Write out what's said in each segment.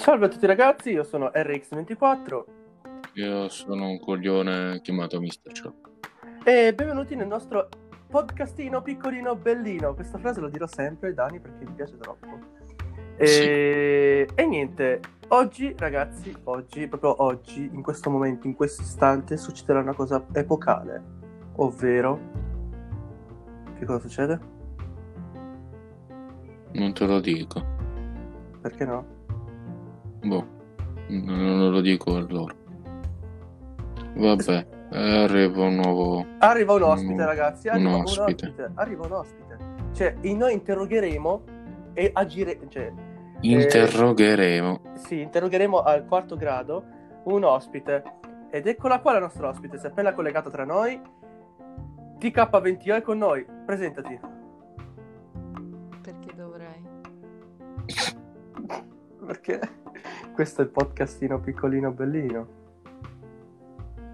Salve a tutti ragazzi, io sono RX24 Io sono un coglione chiamato Mr. Show. e benvenuti nel nostro podcastino piccolino bellino. Questa frase la dirò sempre, Dani, perché mi piace troppo. E, e niente, oggi ragazzi, oggi, proprio oggi, in questo momento, in questo istante, succederà una cosa epocale, ovvero... Che cosa succede? Non te lo dico. Perché no? Boh, non lo dico a loro. Vabbè, eh, arriva un nuovo... Arriva un ospite, Un- ragazzi. un Arriva un ospite. ospite. Arriva un ospite. Cioè, noi interrogheremo e agiremo. Cioè, Interrogheremo. sì, interrogheremo al quarto grado un ospite. Ed eccola qua la nostra ospite. Si è appena collegata tra noi. TK20O è con noi. Presentati. Perché dovrei? Perché questo è il podcastino piccolino bellino.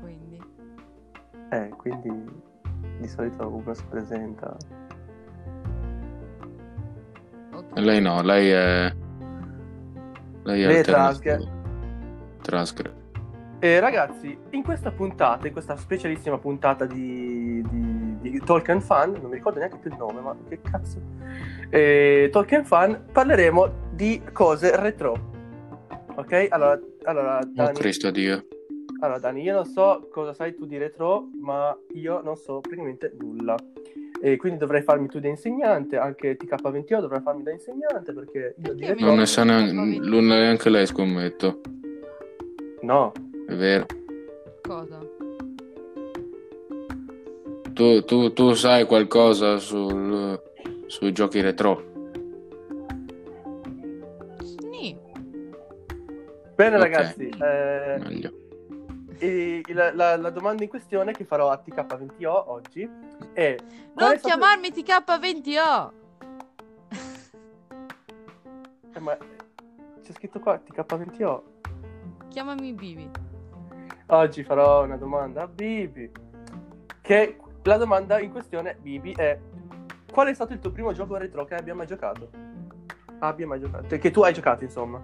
Quindi. Eh, quindi di solito uno si presenta. Ok. Lei no, lei è... Lei è Lei è alternativa. Trasger. Trasger. E ragazzi, in questa puntata, in questa specialissima puntata di, di, di Talk and Fun, non mi ricordo neanche più il nome, ma che cazzo? Eh, Talk and Fun, parleremo di cose retro. Ok? Allora, allora, Oh Dani, Cristo Dio. allora, Dani, io non so cosa sai tu di retro, ma io non so praticamente nulla. E quindi dovrei farmi tu da insegnante, anche TK20O dovrei farmi da insegnante perché io di retro... Non ne sa neanche, neanche lei, scommetto. No, È vero. Cosa? Tu, tu- tu sai qualcosa sul- sui giochi retro? Bene Ok. ragazzi, eh. E la, la- la domanda in questione che farò a TK20O oggi è... Non è stato- chiamarmi TK20O! Eh, ma c'è scritto qua TK20O. Chiamami Bibi. Oggi farò una domanda a Bibi. Che la domanda in questione, Bibi, è... Qual è stato il tuo primo gioco retro che abbia mai giocato? Abbia mai giocato. Che tu hai giocato, insomma.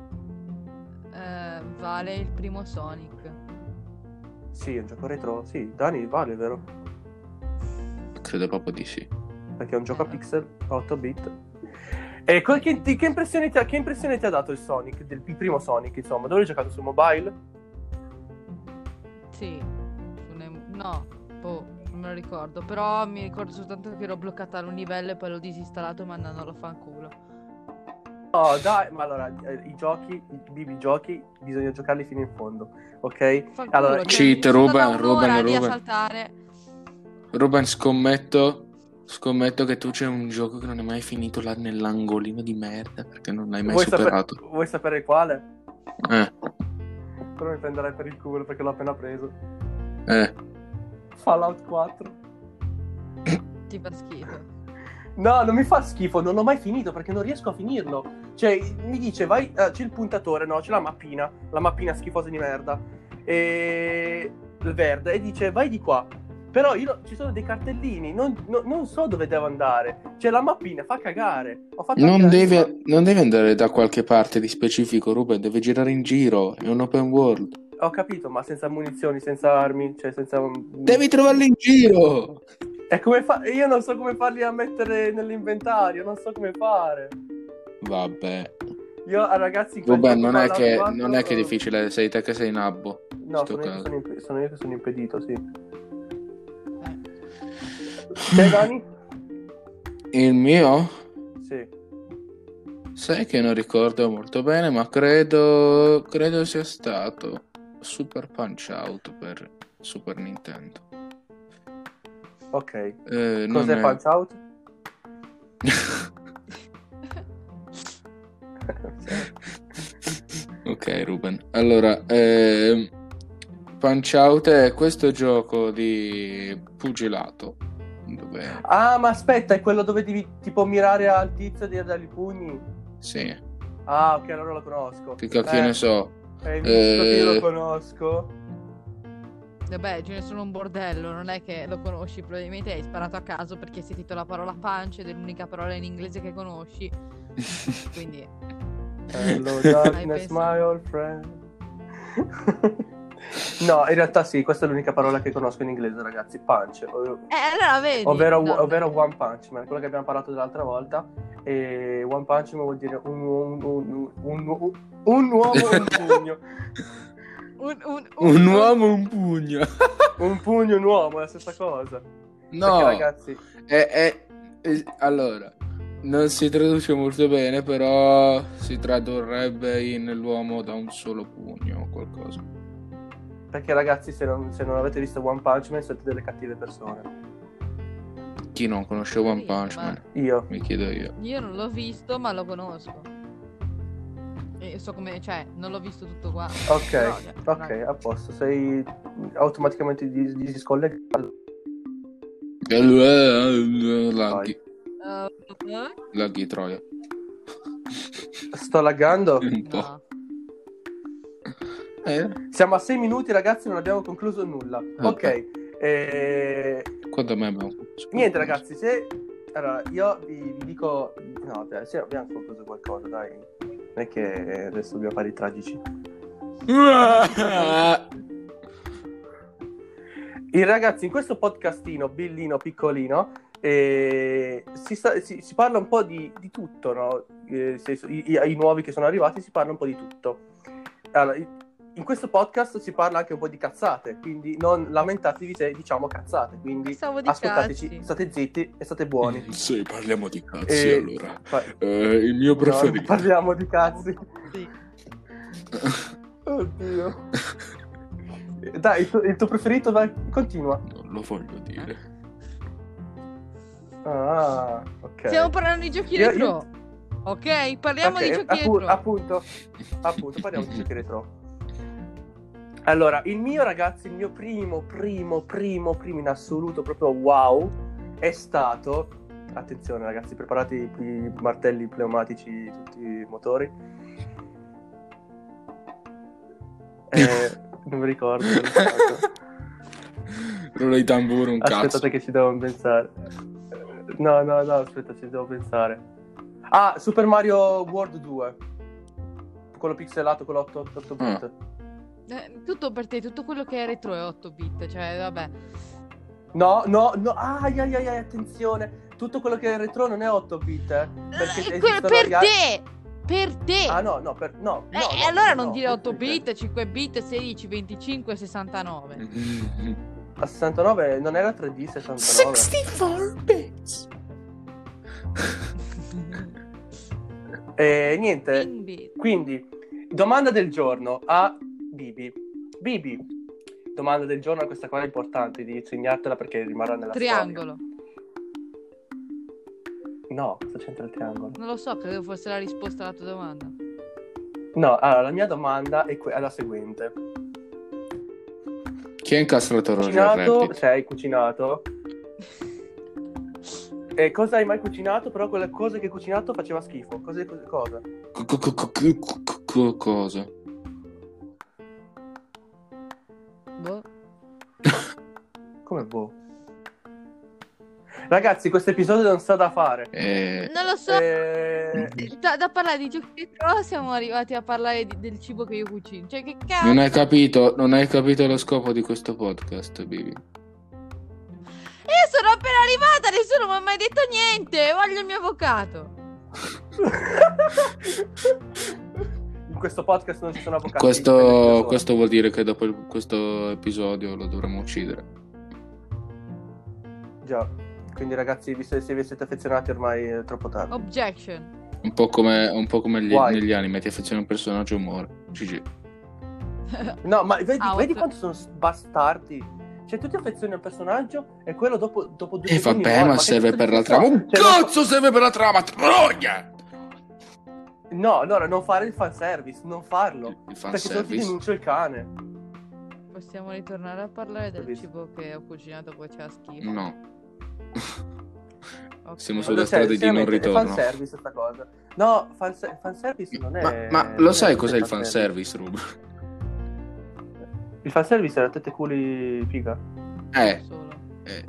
Eh, vale il primo Sonic. Sì, è un gioco retro. Sì, Dani, vale, vero? Credo proprio di sì. Perché è un gioco a pixel 8 bit. E co- che, ti- che impressione ti ha, che impressione ti ha dato il Sonic? Del, il primo Sonic, insomma. Dove l'hai giocato? Su mobile? Sì. No, boh, non me lo ricordo. Però mi ricordo soltanto che ero bloccata a un livello e poi l'ho disinstallato mandandolo a fanculo. No, dai, ma allora, eh, i giochi, i bibi giochi, bisogna giocarli fino in fondo, ok? Fanculo, Allora, cheat, Ruben, Ruben, Ruben. Ruben, scommetto. Scommetto che tu c'è un gioco che non è mai finito là nell'angolino di merda perché non l'hai mai Vuoi, saper- superato. vuoi sapere quale? Eh, Però mi prenderai per il culo perché l'ho appena preso. eh. Fallout 4. Ti fa schifo. No, non mi fa schifo, non l'ho mai finito perché non riesco a finirlo. Cioè, mi dice, vai, eh, c'è il puntatore, no, c'è la mappina, la mappina schifosa di merda. E il verde, e dice, vai di qua. Però io, ci sono dei cartellini, non, no- non so dove devo andare. C'è la mappina, fa cagare. Ho fatto Non, devi, non devi andare da qualche parte di specifico, Ruben, devi girare in giro, è un open world. Ho capito, ma senza munizioni, senza armi, cioè senza... Devi trovarli in giro! E come fa... Io non so come farli a mettere nell'inventario, non so come fare. Vabbè. Io, ragazzi... quel non è, che, Fallout non è che è 4, difficile, sei te che sei nabbo. No, sono io, sono, imp- sono io che sono impedito, sì. Eh. Te, Dani? Il mio? Sì. Sai che non ricordo molto bene, ma credo, credo sia stato Super Punch Out per Super Nintendo. Ok. Eh, Cos'è è- Punch Out? ok, Ruben. Allora, ehm, Punch Out è questo gioco di pugilato. Dove... ah, ma aspetta, è quello dove devi tipo mirare al tizio e dargli i pugni? Sì, Ah, ok, allora lo conosco. che cacchio Eh, ne so. Hai visto che io Eh. lo conosco? Vabbè, ce ne sono un bordello, non è che lo conosci, probabilmente hai sparato a caso perché hai sentito la parola punch ed è l'unica parola in inglese che conosci. Quindi Hello darkness, my old friend. no, in realtà sì, questa è l'unica parola che conosco in inglese, ragazzi. Punch. ov- Eh, allora vedi. Ovvero, Vabbè. ovvero One Punch Man, quello che abbiamo parlato dell'altra volta. E One Punch Man vuol dire un, un, un, un, un- un uomo, un pugno. Un, un, Un uomo, un pugno. Un pugno, un uomo, è la stessa cosa. No, Perché, ragazzi, è, è- è- allora, non si traduce molto bene, però si tradurrebbe in l'uomo da un solo pugno o qualcosa. perché, ragazzi se, non, se non avete visto One Punch Man siete delle cattive persone. Chi non conosce One Punch ma- Man? Io. Mi chiedo io. Io non l'ho visto, ma lo conosco. E so come, cioè, non l'ho visto tutto qua. Ok, Però, cioè, ok, dai. a posto. Sei automaticamente dis- discollegato. Laghi, Uh, laghi Troia. Sto laggando. Un po'. No. Eh, Siamo a 6 minuti, ragazzi, non abbiamo concluso nulla. Ah, Ok. eh, quando mai abbiamo... Niente, ragazzi, se... Allora, io vi, vi dico... No, dai, sì, abbiamo concluso qualcosa, dai. Non è che adesso dobbiamo fare i tragici. I ragazzi, in questo podcastino, billino, piccolino, eh, si, sta- si- si parla un po' di, di tutto, no? Eh, se- i, i- nuovi che sono arrivati si parla un po' di tutto. Allora, in questo podcast si parla anche un po' di cazzate, quindi non lamentatevi se diciamo cazzate, quindi ascoltateci, cazzi. state zitti e state buoni. Sì, parliamo di cazzi E- allora. fa- Eh, il mio no, preferito. parliamo di cazzi. Sì. Oddio. Dai, il tuo, il tuo preferito, vai, continua. Non lo voglio dire. Ah, ok. Stiamo parlando di giochi Io- retro. Ok, parliamo Ok, di giochi appu- retro. appunto, appunto, parliamo di giochi retro. Allora, il mio ragazzi, il mio primo, primo, primo, primo in assoluto, proprio wow, è stato... Attenzione ragazzi, preparate i, i martelli pneumatici, tutti i motori. Eh, non mi ricordo. Rolla di tamburo un Aspettate cazzo. che ci devo pensare. No, no, no, aspetta, ci devo pensare. Ah, Super Mario World 2. Quello pixelato con l'8 8 bit. Eh, tutto per te, tutto quello che è retro è 8 bit, cioè vabbè. No, no, no, ai, ai, ai, ai, attenzione. Tutto quello che è retro non è 8 bit, eh. Perché Eh, per gli al- te! Per te! Ah, no, no, per... no. Eh, no, e no, allora no, non dire per 8 te. bit, 5 bit, 16, 25, 69. A 69 non era 3D 69. 64 bits. E niente, 10 bit. Quindi, domanda del giorno a Bibi. Bibi, domanda del giorno, questa qua è importante di segnartela perché rimarrà nella Triangolo. storia. No, cosa c'entra il triangolo? Non lo so, credevo fosse la risposta alla tua domanda. No, allora, la mia domanda è, que- è la seguente. Chi ha incastrato Roger Cucinato, Rabbit? se hai cucinato... E cosa hai mai cucinato? Però quelle cose che hai cucinato faceva schifo. Cosa? Co- co- co- co- co- co- Cosa? Ragazzi, questo episodio non sta da fare. Eh, Non lo so. Eh, Da, da parlare di giochi retro siamo arrivati a parlare di- del cibo che io cucino. Cioè, che cazzo? non hai capito, non hai capito lo scopo di questo podcast, Bibi. Io sono appena arrivata, nessuno mi ha mai detto niente. Voglio il mio avvocato. In questo podcast non ci sono avvocati. Questo, questo vuol dire che dopo il- questo episodio lo dovremmo uccidere. Già, quindi ragazzi, vi- se, se vi siete affezionati ormai è troppo tardi. Objection. Un po' come, un po' come gli- Why? negli animi, ti affezioni a un personaggio e muore. GG. No, ma vedi, Out. vedi quanto sono bastardi? Cioè, tu ti affezioni a un personaggio e quello dopo, dopo due E secondi vabbè, muore. ma che serve cazzo per la trama. Un Cioè, cazzo serve per la trama, troia! fa- No, allora, non fare il fanservice, non farlo. Il Perché se no ti fanservice. denuncio il cane. Possiamo ritornare a parlare del cibo che ho cucinato poi c'è schifo. No, Ok. siamo sulla strada di non ritorno. È fanservice sta cosa. No, fanse- fanservice non è... Ma, ma lo sai cos'è il fanservice, Rub? Il fanservice è la tette culi figa. Eh, Solo. eh,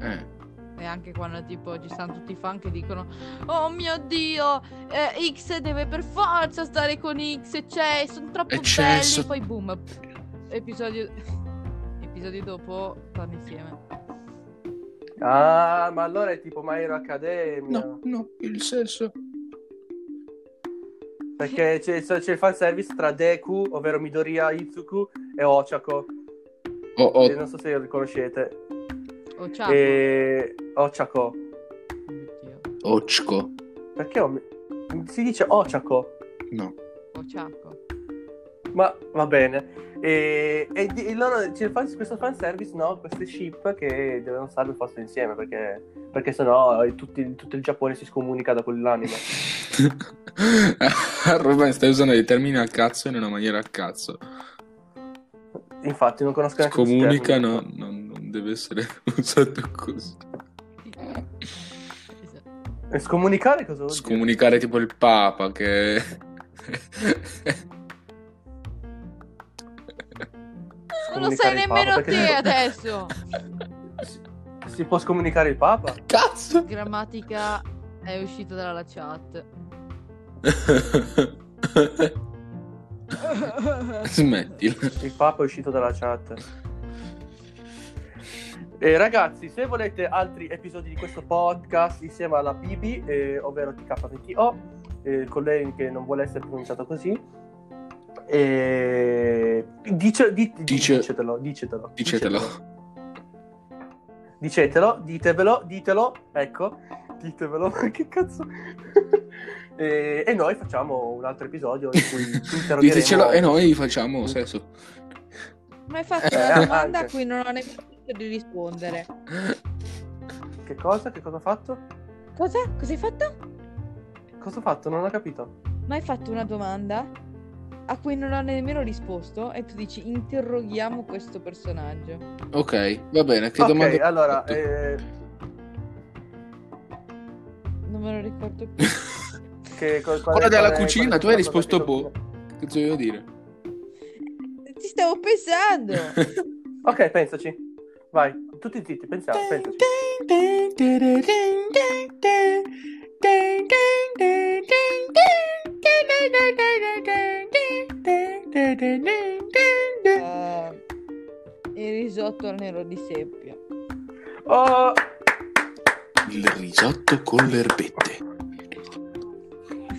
eh. E anche quando tipo ci stanno tutti i fan che dicono Oh mio dio, eh, X deve per forza stare con X, cioè, sono troppo Eccesso. belli. Poi boom, episodio, episodio dopo stanno insieme. Ah, ma allora è tipo My Hero Academia. No, no, il sesso. Perché c'è, c'è il fanservice tra Deku, ovvero Midoriya Izuku, e Ochako. Oh, oh, E non so se lo riconoscete. Oh ciao. E... Ochako. Ochko. Perché ho- si dice Ochako? No. Ciacco. Ma va bene. E, e e loro, c'è fan- questo fanservice, no? Queste ship che devono stare per forza insieme perché, perché sennò eh, tutti- tutto il Giappone si scomunica da quell'anime. Ruben, stai usando dei termini a cazzo in una maniera a cazzo. Infatti, non conosco neanche questi Comunica termini. no, non, deve essere usato così. E scomunicare cosa vuol dire? Scomunicare tipo il Papa che... Non lo sai nemmeno Papa, te adesso. Si, si può scomunicare il Papa? Cazzo! Grammatica è uscita dalla chat. Smettila. Il Papa è uscito dalla chat. E ragazzi, se volete altri episodi di questo podcast insieme alla Bibi, eh, ovvero TK20O, eh, con lei che non vuole essere pronunciato così, eh, dice, di- di- Dice- dicetelo, dicetelo, Dicetelo. Dicetelo, ditevelo, ditelo, ecco, ditevelo, che cazzo. e, e noi facciamo un altro episodio in cui interrogheremo. Ditecelo e noi facciamo sesso. Ma hai fatto Eh, una domanda anche. a cui non ho nemmeno tempo di rispondere. Che cosa? Che cosa ho fatto? Cosa? Cosa hai fatto? Cosa ho fatto? Non ho capito. Ma hai fatto una domanda a cui non ho nemmeno risposto e tu dici interroghiamo questo personaggio. Ok, va bene. Che ok, domanda... allora, eh, Non me lo ricordo più. che, qual- qual- Quella della cucina, tu hai risposto che boh. Che devo dire? Ti stavo pensando. Ok, pensaci. Vai, tutti zitti, pensiamo, pensaci. Eh, il risotto al nero di seppia. Oh, Il risotto con le erbette.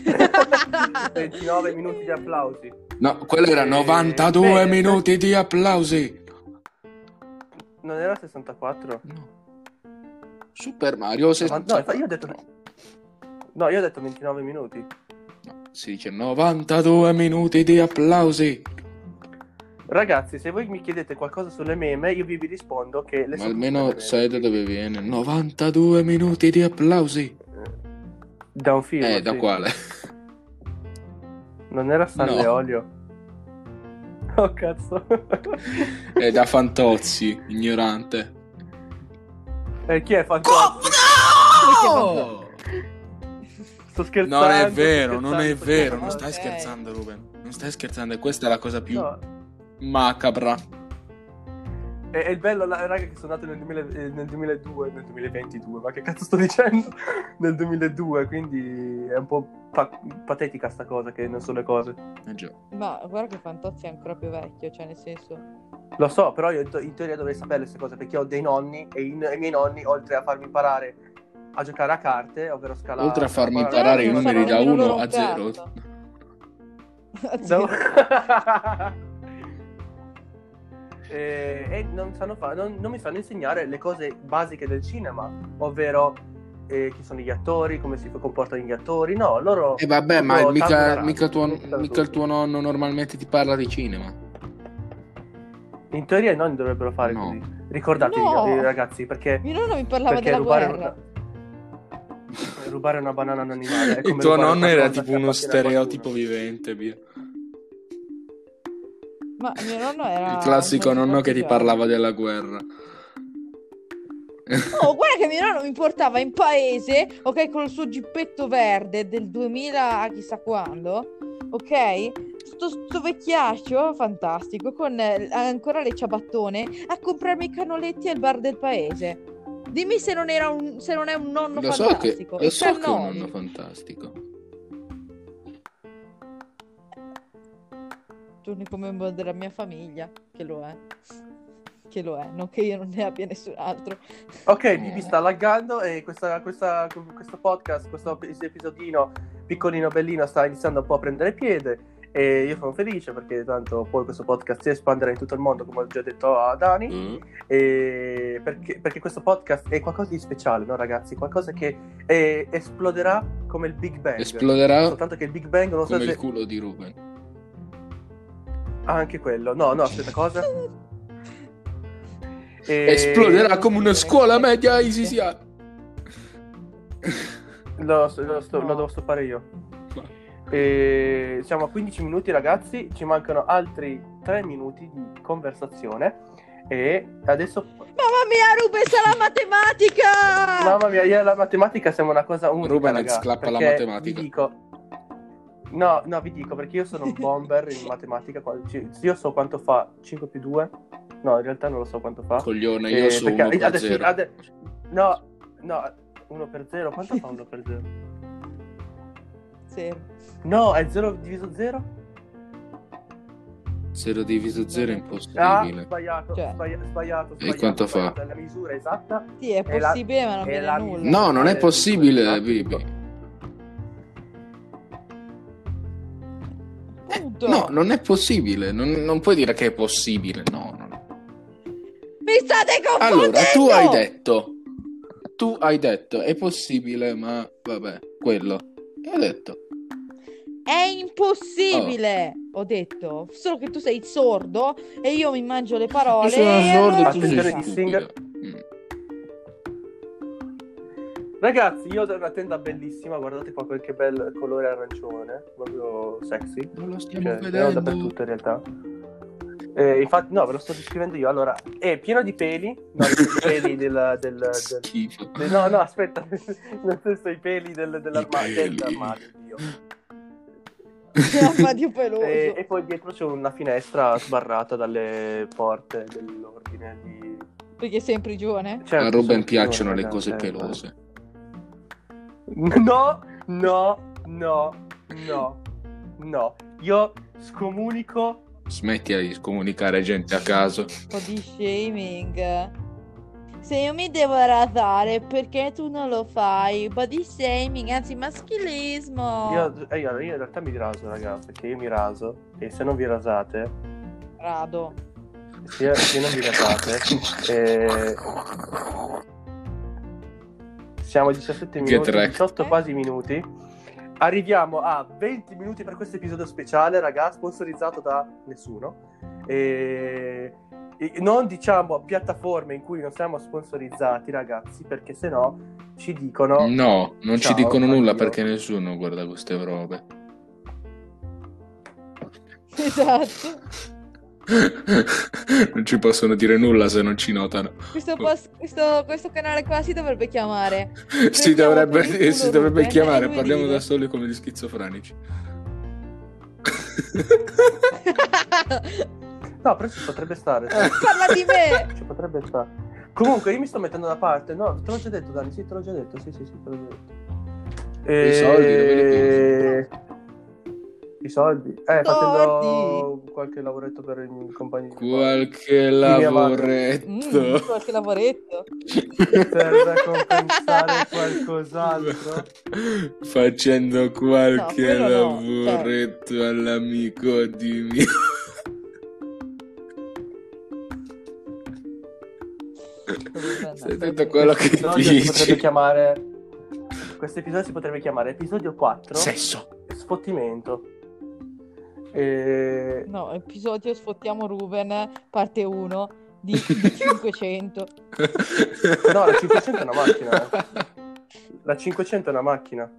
29 minuti di applausi. No, quello era Eh, 92 bene. minuti di applausi. Non era 64? No. Super Mario Ma 64. no, io ho detto... No, io ho detto 29 minuti. Si dice 92 minuti di applausi. Ragazzi, se voi mi chiedete qualcosa sulle meme, io vi, vi rispondo che le Ma almeno sai da dove viene. 92 minuti di applausi. meme. Da un film. Eh, da sì. quale? Non era San No. Leolio. Oh cazzo. È da Fantozzi, ignorante. eh, chi è Fantozzi? No! Sto scherzando. Non è vero, non è vero, non stai scherzando Ruben. Non stai scherzando, e questa è la cosa più No, macabra. è, è il bello, la- raga, che sono nato nel, 2000 eh, nel 2002, nel 2022, ma che cazzo sto dicendo? nel 2002, quindi è un po' pa- patetica sta cosa, che non so le cose. Eh già. Ma guarda che Fantozzi è ancora più vecchio, cioè nel senso... Lo so, però io in, to- in teoria dovrei sapere queste cose, perché ho dei nonni e i, i miei nonni, oltre a farmi imparare a giocare a carte, ovvero scalare... Oltre a farmi imparare i numeri da nemmeno 1 loro a un 0. cazzo. No. e, e non, sanno fa- non, non mi sanno insegnare le cose basiche del cinema, ovvero eh, chi sono gli attori, come si comportano gli attori. No, loro. E vabbè, ma mica, mica, tuo, mica il tuo nonno normalmente ti parla di cinema. In teoria i nonni dovrebbero fare No. così. Ricordatevi, No. ragazzi, perché, Mio nonno mi parlava perché della rubare, guerra. una, rubare una banana a un animale. è Il tuo nonno era tipo uno stereotipo vivente, via. Ma mio nonno era... Il classico nonno che ti parlava della guerra. Oh, guarda che mio nonno mi portava in paese, ok, con il suo gippetto verde del 2000 a chissà quando, ok? Sto, sto vecchiaccio fantastico con eh, ancora le ciabattone a comprarmi i canoletti al bar del paese. Dimmi se non, era un, se non è un nonno Lo so che, fantastico. lo E so che è un nonno fantastico. L'unico membro della mia famiglia che lo è. Che lo è, non che io non ne abbia nessun altro. Ok, vi sta laggando e questa, questa- questo podcast, questo episodino piccolino bellino sta iniziando un po' a prendere piede e io sono felice perché tanto poi questo podcast si espanderà in tutto il mondo come ho già detto a Dani Mm. e perché, perché questo podcast è qualcosa di speciale, no ragazzi? Qualcosa che eh, esploderà come il Big Bang. Esploderà Soltanto che il Big Bang non so come se... il culo di Ruben. Anche quello. No, no, aspetta, cosa? E- Esploderà come una scuola media ISISIA. Lo, lo sto- No. lo devo stoppare io. E siamo a 15 minuti, ragazzi. Ci mancano altri 3 minuti di conversazione. E adesso, Mamma mia, Ruben sa la matematica! mamma mia, io e la matematica siamo una cosa unica. Ruben raga, exclappa la matematica. Vi dico, no, no, vi dico perché io sono un bomber in matematica. Io so quanto fa 5 più 2. No, in realtà non lo so quanto fa. Coglione, Eh, io so perché uno per adesso- zero. ade- no, no, 1 per 0. Quanto fa 1 per 0? Zero. No, è 0 diviso 0? 0 diviso 0 è Ah, impossibile. sbagliato, Cioè. sbaglia- sbagliato, sbagliato. quanto fa? sbagliato, è La misura esatta. Sì, è E la- possibile, ma non e viene la- nulla. No, non è possibile. Bibi. No, non è possibile. Non, non puoi dire che è possibile. No, no, no. Mi state confondendo! Allora, tu hai detto. Tu hai detto, è possibile, ma vabbè, quello. E ho detto. È impossibile! Oh. Ho detto. Solo che tu sei sordo e io mi mangio le parole. Io sono e sordo allora e Attenzione di. Singer. Ragazzi, io ho una tenda bellissima, guardate qua quel che bel colore arancione, proprio sexy. Non lo stiamo Cioè, vedendo. dappertutto in realtà. Eh, infatti, no, ve lo sto descrivendo io. Allora, è pieno di peli, no, i peli del, del, del- del- no, no, aspetta, nel senso i peli del, dell'armadio, peli. dell'armadio, Dio. Armadio peloso. E, e poi dietro c'è una finestra sbarrata dalle porte dell'ordine di... Perché sei in prigione? Certo, A sono piacciono le cose eh. pelose. No, no, no, no, no. Io scomunico. Smetti di comunicare gente a caso. Un po' di shaming. Se io mi devo rasare, perché tu non lo fai? Body shaming, anzi maschilismo. Io, eh, io, io in realtà mi raso, raga, perché io mi raso. E se non vi rasate, Rado. se, se non vi rasate, eh, siamo a 17 Get minuti, wrecked. 18 quasi minuti. Arriviamo a 20 minuti per questo episodio speciale, raga, sponsorizzato da nessuno. E non diciamo piattaforme in cui non siamo sponsorizzati, ragazzi, perché sennò ci dicono. No, non ci dicono nulla addio. perché nessuno guarda queste robe. Esatto. non ci possono dire nulla se non ci notano. Questo, pos- questo, questo canale qua si dovrebbe chiamare. si dovrebbe, si dovrebbe chiamare e lui Parliamo ride. da soli come gli schizofrenici. No, però ci potrebbe stare. Parla di me! Ci potrebbe stare. Comunque, io mi sto mettendo da parte. No, te l'ho già detto, Dani. Sì, te l'ho già detto. Sì, sì, sì, te l'ho già detto. I soldi, dove I soldi? Eh, facendo qualche lavoretto per i compagni. di Qualche lavoretto. Mm, qualche lavoretto. A compensare qualcos'altro. Facendo qualche no, cioè. lavoretto all'amico di mio. Tutto quello che Questo episodio si potrebbe dici. chiamare. Questo episodio si potrebbe chiamare episodio 4 Sesso. Sfottimento. E... No, episodio Sfottiamo Ruben, parte 1 di, di 500. No, la 500 è una macchina. eh. La 500 è una macchina.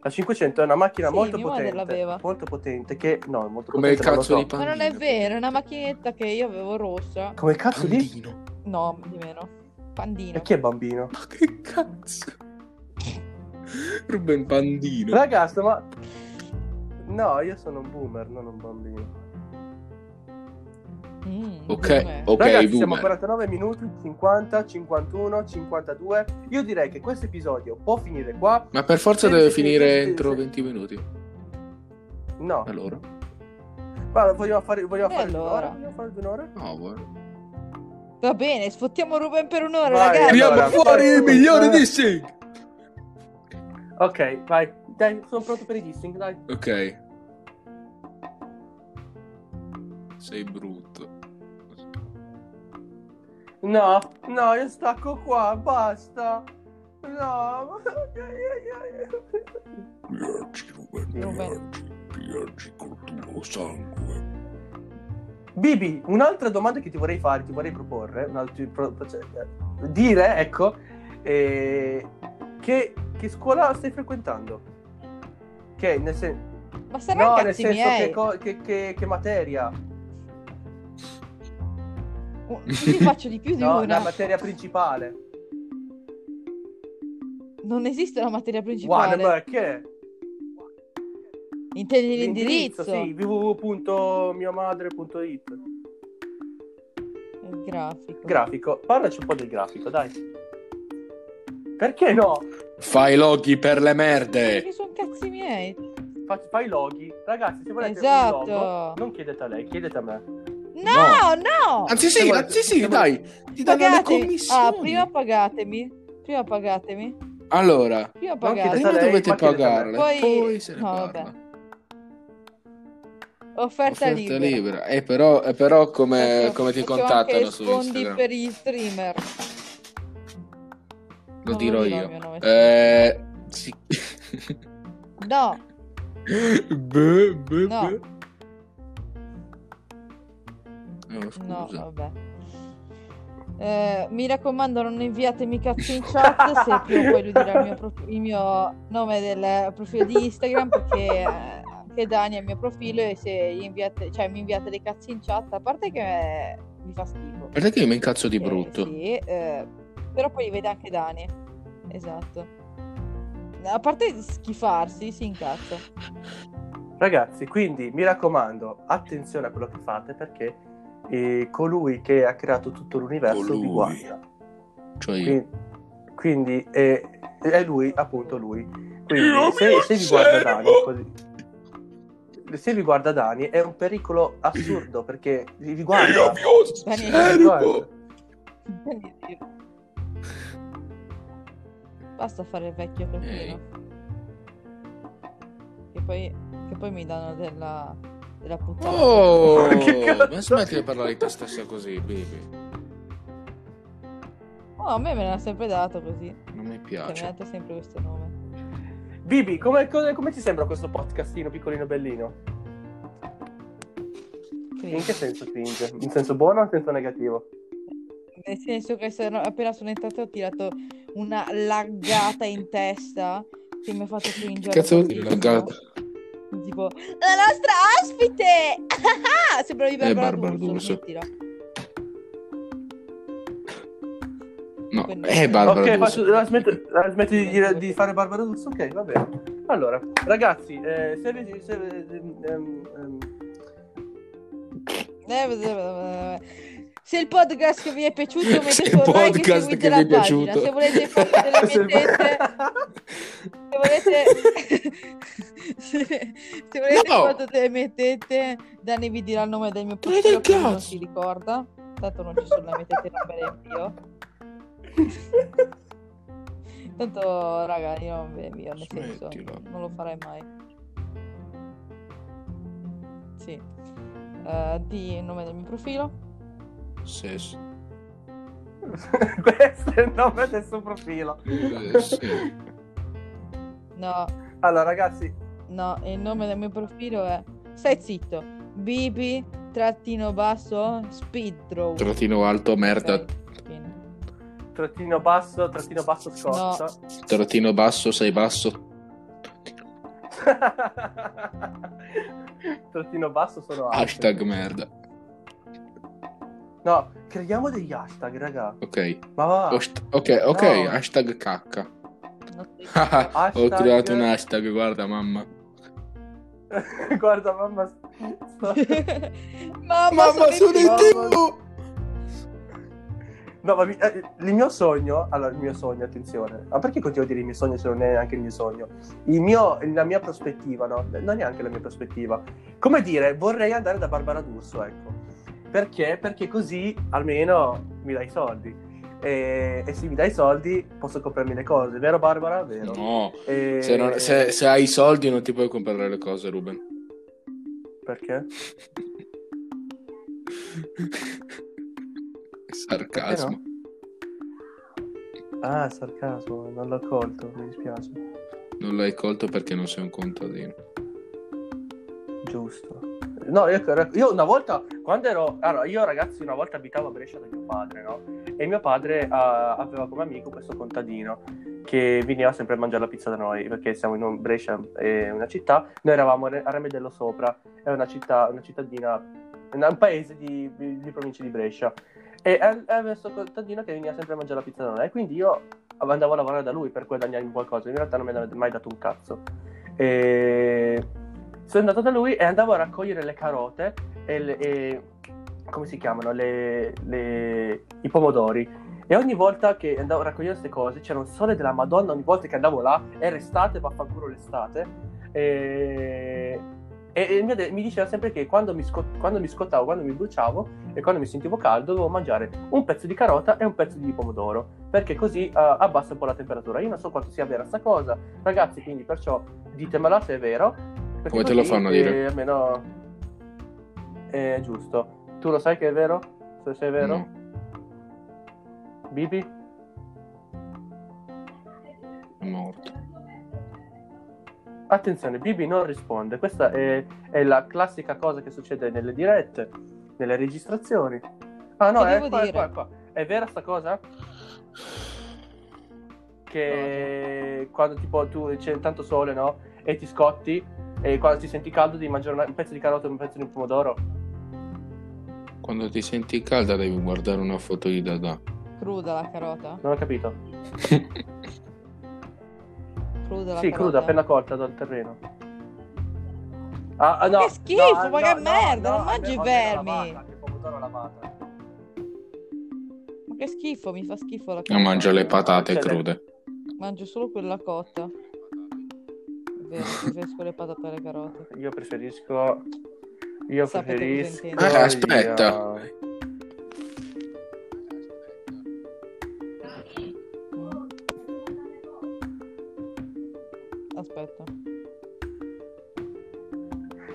La 500 è una macchina Sì, molto potente. l'aveva. Molto potente che no, è molto Come il potente, lo cazzo so. di Ma non Pandino. è vero, è una macchinetta che io avevo rossa. Come cazzo di Pandino. No, di meno. Pandino. E chi è bambino? Ma che cazzo? Ruben Pandino. Ragazzi, ma No, io sono un boomer, non un bambino. Mm, Ok, boomer. ok, Ragazzi, siamo a boomer. 49 minuti, 50, 51, 52. Io direi che questo episodio può finire qua. Ma per forza deve finire sì, entro sì. 20 minuti. No, Allora? Guarda, vogliamo fare, vogliamo E fare allora? un'ora? Vogliamo fare un'ora? No, guarda. Va bene, sfottiamo Ruben per un'ora, Vai, ragazzi. Tiriamo allora, fuori i milioni di sync! Ok, vai. Dai, sono pronto per i dissing, dai. Ok. Sei brutto. No, no, io stacco qua, basta. No. Piaggi, Ruben, Ruben. piaggi col tuo sangue. Bibi, un'altra domanda che ti vorrei fare, ti vorrei proporre, un altro- pro- cioè, dire, ecco, eh, che, che scuola stai frequentando? Che nel, sen- Ma saranno no, nel senso miei. che, che, che- materia? Uh, Ti faccio di più di No, una. la materia principale. Non esiste una materia principale. Guarda, che? Intendi l'indirizzo? Sì, www.miomadre.it Il grafico. Grafico, parlaci un po' del grafico, dai. Perché no? Fai loghi per le merde. Che sono cazzi miei. Fa- fai i loghi. Ragazzi, se volete Esatto. un logo, non chiedete a lei, chiedete a me. No, no. Anzi sì, volete- anzi sì, dai. Ti danno le commissioni. Ah, prima pagatemi. Prima pagatemi. Allora, Prima pagatemi. prima dovete pagarle, Poi- poi, se ne no, parla. vabbè. Offerta, Offerta libera. libera. Eh, però, eh, però come, Faccio- come ti contattano su Instagram? per gli streamer. Lo Non dirò lo dirò io. Eh, sì. No, Beh, beh, No. beh. Scusa. no, vabbè. Eh, mi raccomando, non inviatemi cazzo in chat se prima o poi lui dirà il mio, prof- il mio nome del profilo di Instagram perché eh, anche Dani è il mio profilo e se gli inviate, cioè, mi inviate dei cazzi in chat, a parte che eh, mi fa schifo. Perché io mi incazzo di Eh, brutto? sì, eh, però poi li vede anche Dani. Esatto. A parte schifarsi, si incazza. Ragazzi, quindi mi raccomando, attenzione a quello che fate perché eh, colui che ha creato tutto l'universo vi Colui. guarda. Cioè io. Quindi, quindi è, è lui, appunto lui. Quindi se, se vi guarda. Dani così. Se vi guarda Dani è un pericolo assurdo perché vi vi guarda. Io mi Dani-. Basta fare il vecchio. Ehi. Che poi, che poi mi danno della, della puttana. Oh, Che ma smetti di parlare di te stessa così, baby. Oh, a me me l'ha sempre dato così. Non mi Cioè, mi piace. date sempre questo nome. Bibi, come, come- come ti sembra questo podcastino piccolino bellino? In che senso cringe? In senso buono o in senso negativo? nel senso che sono- appena sono entrato ho tirato una laggata in testa che mi ha fatto cringere. Cazzo vuol dire laggata? Tipo, la nostra ospite! Ah, Sembravi Barbara, Barbara D'Urso, D'Urso. No, Quindi- è Barbara ok, D'Urso. faccio, la smetti, la smetti di, dire- di fare Barbara D'Urso? Ok, va bene. Allora, ragazzi, eh, se, vi- se, ehm, ehm, Eh, Se il podcast vi è piaciuto Se mettete il un like e podcast seguite la vi è pagina. piaciuto. Se volete fare delle se- mettete, se volete se, se volete No! fare delle mettete, Dani vi dirà il nome del mio profilo che non si ricorda. Tanto non ci sono le mettete non me le invio. Tanto raga, io non invio, nel senso, non lo farei mai. Sì. Eh, di il nome del mio profilo. Sì, sì. questo è il nome del suo profilo. Eh, sì. No, Allora, ragazzi, no, il nome del mio profilo è. Stai zitto. Bibi trattino basso speedrow. Trattino alto, merda. Ok, fine. Trattino basso, trattino basso scotta. Trattino basso, sei basso. trattino basso sono alto. Hashtag merda. No, creiamo degli hashtag, raga. Ok. Ma va. Host- Ok, ok, No. hashtag cacca. Ti- Ho Hashtag- creato un hashtag, guarda mamma. Guarda, mamma. Mamma, Mamma, sono in in tv! No, ma mi- eh, il mio sogno, allora il mio sogno, attenzione, ma perché continuo a dire il mio sogno se non è neanche il mio sogno? Il mio, la mia prospettiva, no? Non è neanche la mia prospettiva. Come dire, vorrei andare da Barbara D'Urso, ecco. Perché? Perché così almeno mi dai i soldi. E, e se mi dai i soldi posso comprarmi le cose, vero Barbara? Vero. No, E- se, non- se- se hai i soldi non ti puoi comprare le cose, Ruben. Perché? Sarcasmo. Ah, sarcasmo, non l'ho colto, mi dispiace. Non l'hai colto perché non sei un contadino. Giusto. No, io, io una volta, quando ero... Allora, io ragazzi una volta abitavo a Brescia da mio padre, no? E mio padre ah, aveva come amico questo contadino che veniva sempre a mangiare la pizza da noi, perché siamo in Brescia, è una città, noi eravamo a Remedello Sopra, è una città, una cittadina, un paese di, di, di provincia di Brescia. E aveva questo contadino che veniva sempre a mangiare la pizza da noi, e quindi io andavo a lavorare da lui per guadagnarmi qualcosa, in realtà non mi aveva mai dato un cazzo. E sono andato da lui e andavo a raccogliere le carote e, le- e- come si chiamano le, le- i pomodori e ogni volta che andavo a raccogliere queste cose c'era un sole della madonna ogni volta che andavo là era estate vaffanculo l'estate e, e- e mi, diceva sempre che quando mi, sco- quando mi scottavo quando mi bruciavo e quando mi sentivo caldo dovevo mangiare un pezzo di carota e un pezzo di pomodoro perché così eh, abbassa un po' la temperatura io non so quanto sia vera sta cosa ragazzi quindi perciò ditemela se è vero Come te lo fanno a eh, dire? almeno è giusto. Tu lo sai che è vero? Se se è vero? No. Bibi? È morto. Attenzione, Bibi non risponde. Questa è, è la classica cosa che succede nelle dirette, nelle registrazioni. Ah no, è devo qua, è dire? qua, è qua. È vera sta cosa? Che quando tipo tu c'è tanto sole, no? E ti scotti e quando ti senti caldo devi mangiare un pezzo di carota e un pezzo di pomodoro. Quando ti senti calda devi guardare una foto di Dada. Cruda la carota. Non ho capito. Cruda la Sì, carota. cruda, appena colta dal terreno. Ah, ah, no, Che schifo, no, ma no, che no, merda, no, non mangi i vermi. lavata, che pomodoro lavata. Ma che schifo, mi fa schifo la Non carota. mangia le patate Cioè, le- crude. Mangio solo quella cotta. Vero, preferisco le patate alle carote. Io preferisco. Io Sapete preferisco. Eh, aspetta. io-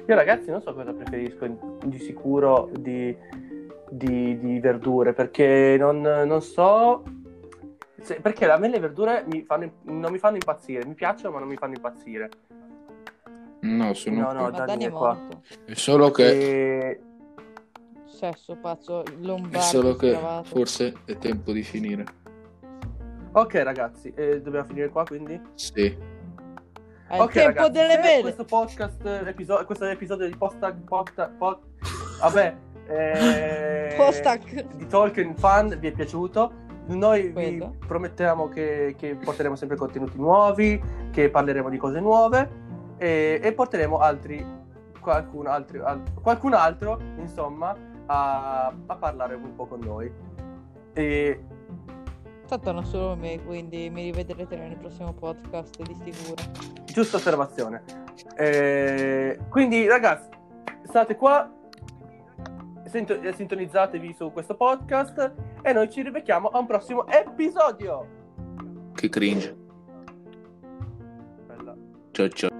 Io, ragazzi, non so cosa preferisco di sicuro di, di- di verdure perché non, non so. se- perché a me le verdure mi fanno- non mi fanno impazzire. Mi piacciono, ma non mi fanno impazzire. No, sono No, no, Dani è è qua. È solo che, E- Sesso, pazzo, è lombardo, solo che scavato. forse è tempo di finire. Ok, ragazzi, eh, dobbiamo finire qua quindi. Sì. È il ok, tempo ragazzi, delle se mele. Questo podcast, episodio, questo episodio di Posta, Posta, Pod- vabbè, eh, Postac. di Tolkien fan vi è piaciuto. Noi vi Quello. promettiamo che, che porteremo sempre contenuti nuovi, che parleremo di cose nuove e, e porteremo altri qualcun, altri, al- qualcun altro, insomma, a, a parlare un po' con noi. E Non solo me, quindi mi rivedrete nel prossimo podcast di sicuro. Giusta osservazione. Eh, quindi, ragazzi, state qua, sinto- eh, sintonizzatevi su questo podcast e noi ci ribecchiamo a un prossimo episodio. Che cringe. Bella. Ciao ciao.